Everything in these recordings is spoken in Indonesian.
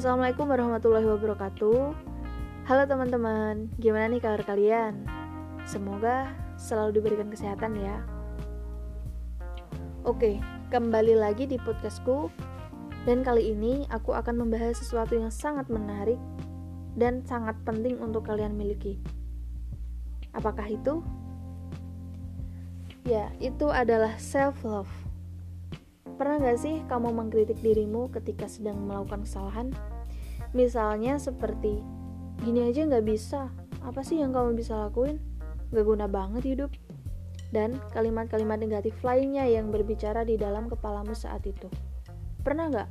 Assalamualaikum warahmatullahi wabarakatuh. Halo teman-teman, gimana nih kabar kalian? Semoga selalu diberikan kesehatan ya. Oke, kembali lagi di podcastku. Dan kali ini aku akan membahas sesuatu yang sangat menarik dan sangat penting untuk kalian miliki. Apakah itu? Ya, itu adalah self love. Pernah gak sih kamu mengkritik dirimu ketika sedang melakukan kesalahan? Misalnya seperti, gini aja gak bisa, apa sih yang kamu bisa lakuin? Gak guna banget hidup. Dan kalimat-kalimat negatif lainnya yang berbicara di dalam kepalamu saat itu. Pernah gak?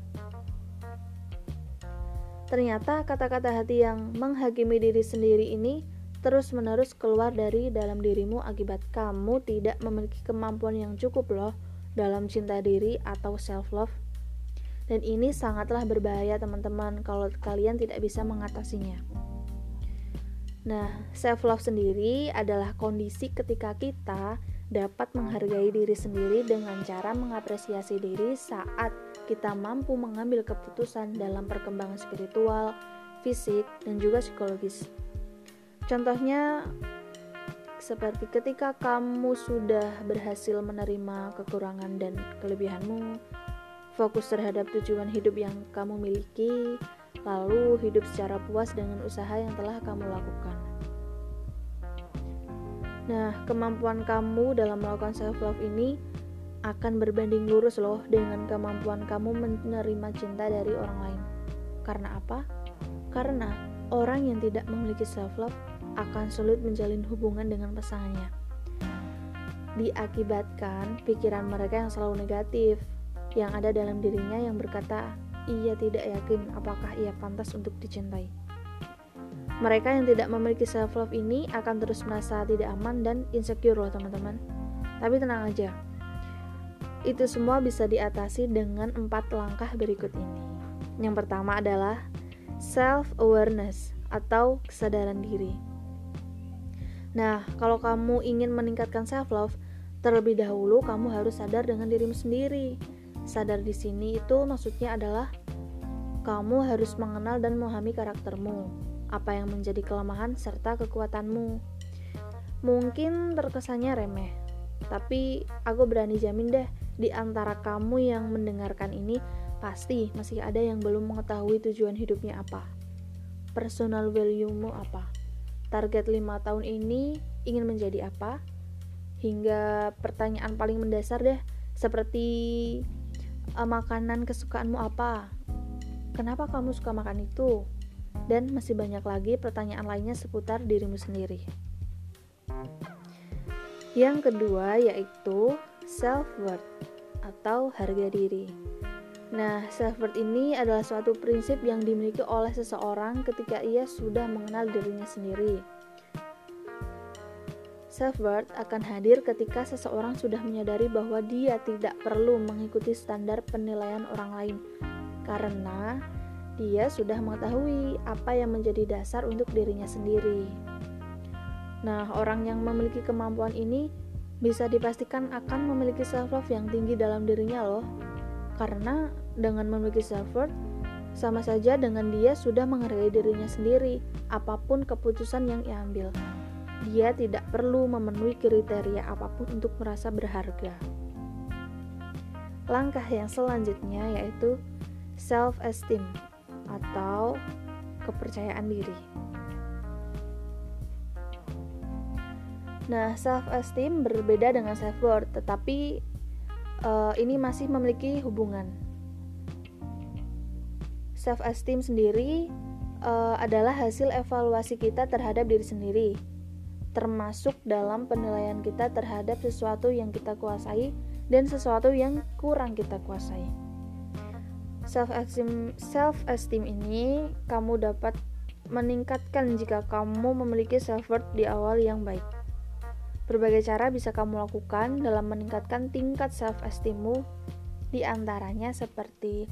Ternyata kata-kata hati yang menghakimi diri sendiri ini terus-menerus keluar dari dalam dirimu akibat kamu tidak memiliki kemampuan yang cukup loh dalam cinta diri atau self love. Dan ini sangatlah berbahaya teman-teman kalau kalian tidak bisa mengatasinya. Nah, self love sendiri adalah kondisi ketika kita dapat menghargai diri sendiri dengan cara mengapresiasi diri saat kita mampu mengambil keputusan dalam perkembangan spiritual, fisik, dan juga psikologis. Contohnya, seperti ketika kamu sudah berhasil menerima kekurangan dan kelebihanmu, fokus terhadap tujuan hidup yang kamu miliki, lalu hidup secara puas dengan usaha yang telah kamu lakukan. Nah, kemampuan kamu dalam melakukan self love ini akan berbanding lurus loh dengan kemampuan kamu menerima cinta dari orang lain. Karena apa? Karena orang yang tidak memiliki self love akan sulit menjalin hubungan dengan pasangannya. Diakibatkan pikiran mereka yang selalu negatif, yang ada dalam dirinya yang berkata, ia tidak yakin apakah ia pantas untuk dicintai. Mereka yang tidak memiliki self love ini akan terus merasa tidak aman dan insecure loh teman-teman. Tapi tenang aja, itu semua bisa diatasi dengan empat langkah berikut ini. Yang pertama adalah self awareness atau kesadaran diri. Nah, kalau kamu ingin meningkatkan self love, terlebih dahulu kamu harus sadar dengan dirimu sendiri. Sadar di sini itu maksudnya adalah kamu harus mengenal dan memahami karaktermu, apa yang menjadi kelemahan serta kekuatanmu. Mungkin terkesannya remeh, tapi aku berani jamin deh, di antara kamu yang mendengarkan ini pasti masih ada yang belum mengetahui tujuan hidupnya apa. Personal value-mu apa? target lima tahun ini ingin menjadi apa? Hingga pertanyaan paling mendasar deh, seperti uh, makanan kesukaanmu apa? Kenapa kamu suka makan itu? Dan masih banyak lagi pertanyaan lainnya seputar dirimu sendiri. Yang kedua yaitu self-worth atau harga diri. Nah, self-worth ini adalah suatu prinsip yang dimiliki oleh seseorang ketika ia sudah mengenal dirinya sendiri. Self-worth akan hadir ketika seseorang sudah menyadari bahwa dia tidak perlu mengikuti standar penilaian orang lain, karena dia sudah mengetahui apa yang menjadi dasar untuk dirinya sendiri. Nah, orang yang memiliki kemampuan ini bisa dipastikan akan memiliki self-love yang tinggi dalam dirinya, loh karena dengan memiliki self-worth, sama saja dengan dia sudah menghargai dirinya sendiri, apa pun keputusan yang ia ambil. Dia tidak perlu memenuhi kriteria apa pun untuk merasa berharga. Langkah yang selanjutnya yaitu self-esteem atau kepercayaan diri. Nah, self-esteem berbeda dengan self-worth, tetapi uh, ini masih memiliki hubungan. Self esteem sendiri uh, adalah hasil evaluasi kita terhadap diri sendiri, termasuk dalam penilaian kita terhadap sesuatu yang kita kuasai dan sesuatu yang kurang kita kuasai. Self esteem self esteem ini kamu dapat meningkatkan jika kamu memiliki self worth di awal yang baik. Berbagai cara bisa kamu lakukan dalam meningkatkan tingkat self-esteemmu, di antaranya seperti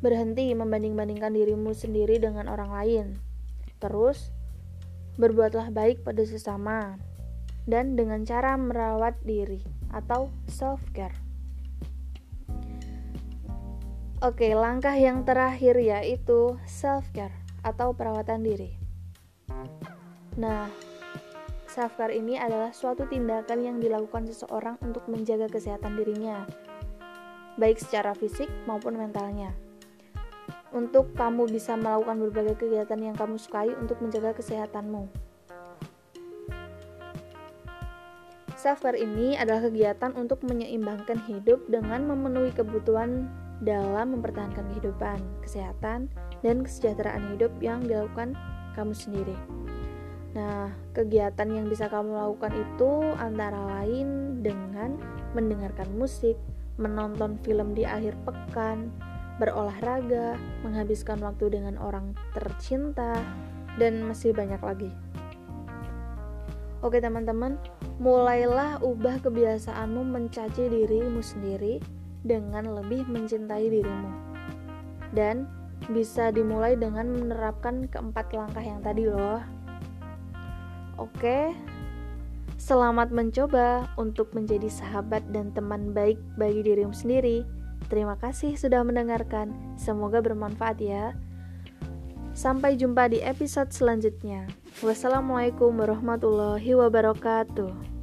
berhenti membanding-bandingkan dirimu sendiri dengan orang lain. Terus, berbuatlah baik pada sesama dan dengan cara merawat diri atau self-care. Oke, langkah yang terakhir yaitu self care atau perawatan diri. Nah, self care ini adalah suatu tindakan yang dilakukan seseorang untuk menjaga kesehatan dirinya, baik secara fisik maupun mentalnya. Untuk kamu bisa melakukan berbagai kegiatan yang kamu sukai untuk menjaga kesehatanmu. Self ini adalah kegiatan untuk menyeimbangkan hidup dengan memenuhi kebutuhan dalam mempertahankan kehidupan, kesehatan, dan kesejahteraan hidup yang dilakukan kamu sendiri. Nah, kegiatan yang bisa kamu lakukan itu antara lain dengan mendengarkan musik, menonton film di akhir pekan, berolahraga, menghabiskan waktu dengan orang tercinta, dan masih banyak lagi. Oke teman-teman, mulailah ubah kebiasaanmu mencaci dirimu sendiri dengan lebih mencintai dirimu. Dan bisa dimulai dengan menerapkan keempat langkah yang tadi loh. Oke, selamat mencoba untuk menjadi sahabat dan teman baik bagi dirimu sendiri. Terima kasih sudah mendengarkan. Semoga bermanfaat ya. Sampai jumpa di episode selanjutnya. Wassalamualaikum warahmatullahi wabarakatuh.